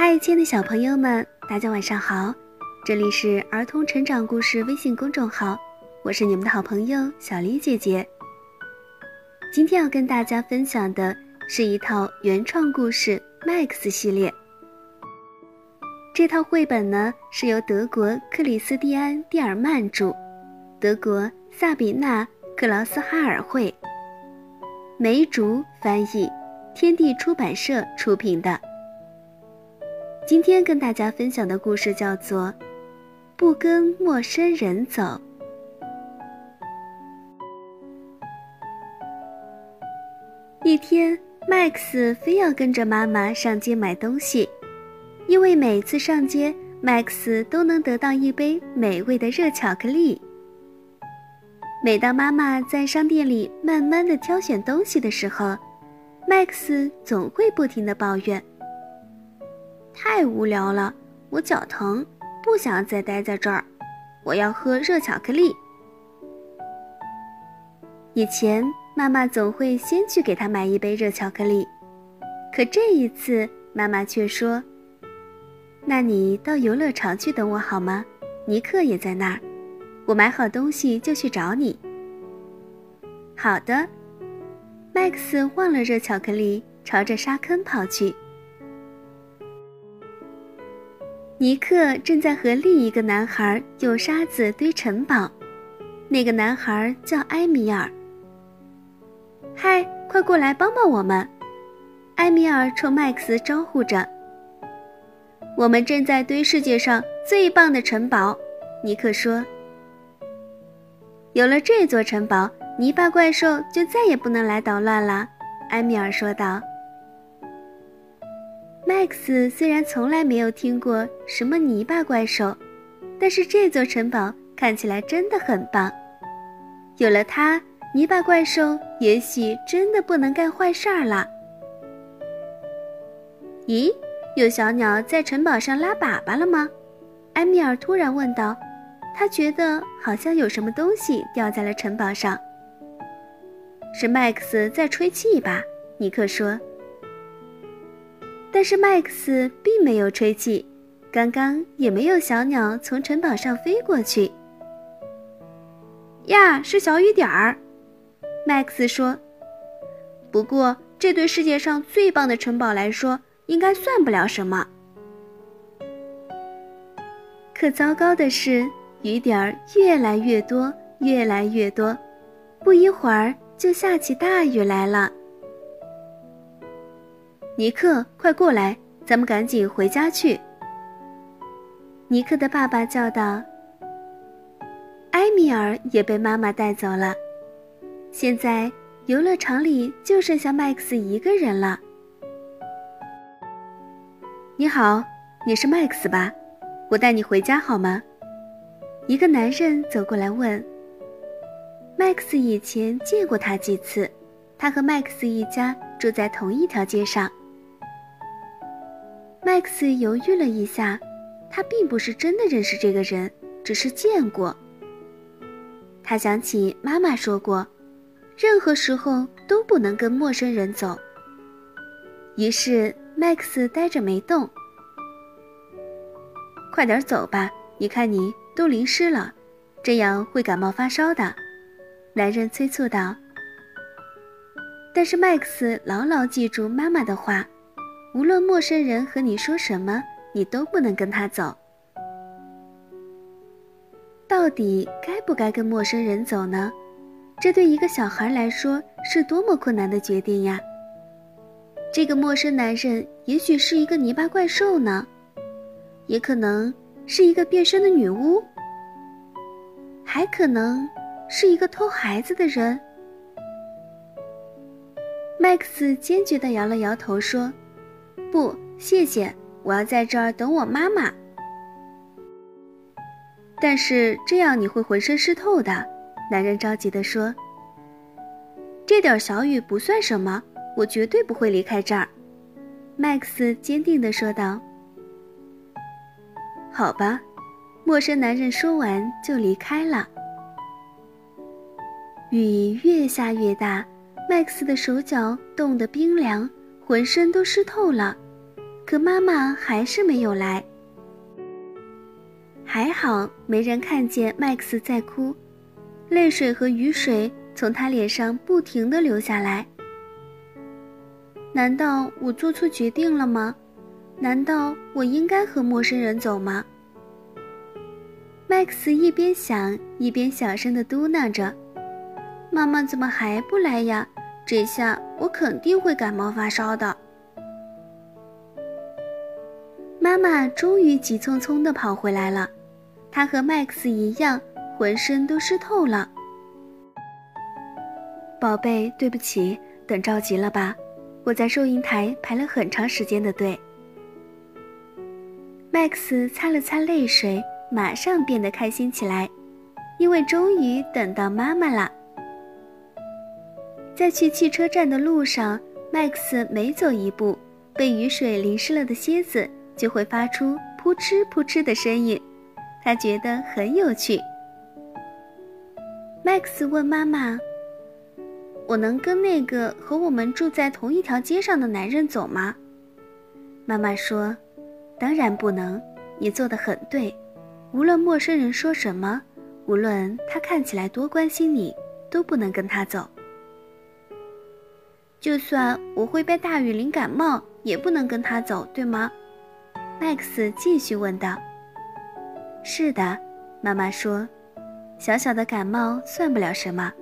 嗨，亲爱的小朋友们，大家晚上好！这里是儿童成长故事微信公众号，我是你们的好朋友小黎姐姐。今天要跟大家分享的是一套原创故事《Max》系列。这套绘本呢是由德国克里斯蒂安·蒂尔曼著，德国萨比娜·克劳斯哈尔绘，梅竹翻译，天地出版社出品的。今天跟大家分享的故事叫做《不跟陌生人走》。一天，Max 非要跟着妈妈上街买东西，因为每次上街，Max 都能得到一杯美味的热巧克力。每当妈妈在商店里慢慢的挑选东西的时候，Max 总会不停的抱怨。太无聊了，我脚疼，不想再待在这儿。我要喝热巧克力。以前妈妈总会先去给他买一杯热巧克力，可这一次妈妈却说：“那你到游乐场去等我好吗？尼克也在那儿，我买好东西就去找你。”好的，Max 忘了热巧克力，朝着沙坑跑去。尼克正在和另一个男孩用沙子堆城堡，那个男孩叫埃米尔。嗨，快过来帮帮我们！埃米尔冲麦克斯招呼着。我们正在堆世界上最棒的城堡，尼克说。有了这座城堡，泥巴怪兽就再也不能来捣乱了，埃米尔说道。Max 虽然从来没有听过什么泥巴怪兽，但是这座城堡看起来真的很棒。有了它，泥巴怪兽也许真的不能干坏事儿了。咦，有小鸟在城堡上拉粑粑了吗？埃米尔突然问道。他觉得好像有什么东西掉在了城堡上。是 Max 在吹气吧？尼克说。但是麦克斯并没有吹气，刚刚也没有小鸟从城堡上飞过去。呀，是小雨点儿，麦克斯说。不过这对世界上最棒的城堡来说，应该算不了什么。可糟糕的是，雨点儿越来越多，越来越多，不一会儿就下起大雨来了。尼克，快过来，咱们赶紧回家去。尼克的爸爸叫道。埃米尔也被妈妈带走了，现在游乐场里就剩下麦克斯一个人了。你好，你是麦克斯吧？我带你回家好吗？一个男人走过来问。麦克斯以前见过他几次，他和麦克斯一家住在同一条街上。麦克斯犹豫了一下，他并不是真的认识这个人，只是见过。他想起妈妈说过，任何时候都不能跟陌生人走。于是麦克斯呆着没动。快点走吧，你看你都淋湿了，这样会感冒发烧的。男人催促道。但是麦克斯牢牢记住妈妈的话。无论陌生人和你说什么，你都不能跟他走。到底该不该跟陌生人走呢？这对一个小孩来说是多么困难的决定呀！这个陌生男人也许是一个泥巴怪兽呢，也可能是一个变身的女巫，还可能是一个偷孩子的人。麦克斯坚决地摇了摇头说。不，谢谢，我要在这儿等我妈妈。但是这样你会浑身湿透的，男人着急地说。这点小雨不算什么，我绝对不会离开这儿。麦克斯坚定地说道。好吧，陌生男人说完就离开了。雨越下越大，麦克斯的手脚冻得冰凉。浑身都湿透了，可妈妈还是没有来。还好没人看见麦克斯在哭，泪水和雨水从他脸上不停的流下来。难道我做错决定了吗？难道我应该和陌生人走吗？麦克斯一边想一边小声的嘟囔着：“妈妈怎么还不来呀？这下我肯定会感冒发烧的。”妈妈终于急匆匆地跑回来了，她和麦克斯一样，浑身都湿透了。宝贝，对不起，等着急了吧？我在收银台排了很长时间的队。麦克斯擦了擦泪水，马上变得开心起来，因为终于等到妈妈了。在去汽车站的路上，麦克斯每走一步，被雨水淋湿了的靴子。就会发出扑哧扑哧的声音，他觉得很有趣。麦克斯问妈妈：“我能跟那个和我们住在同一条街上的男人走吗？”妈妈说：“当然不能，你做的很对。无论陌生人说什么，无论他看起来多关心你，都不能跟他走。就算我会被大雨淋感冒，也不能跟他走，对吗？”麦克斯继续问道：“是的，妈妈说，小小的感冒算不了什么，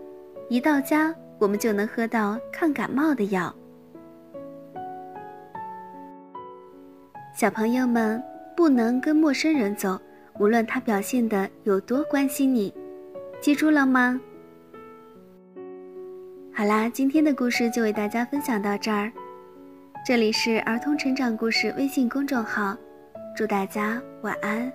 一到家我们就能喝到抗感冒的药。”小朋友们不能跟陌生人走，无论他表现的有多关心你，记住了吗？好啦，今天的故事就为大家分享到这儿，这里是儿童成长故事微信公众号。祝大家晚安。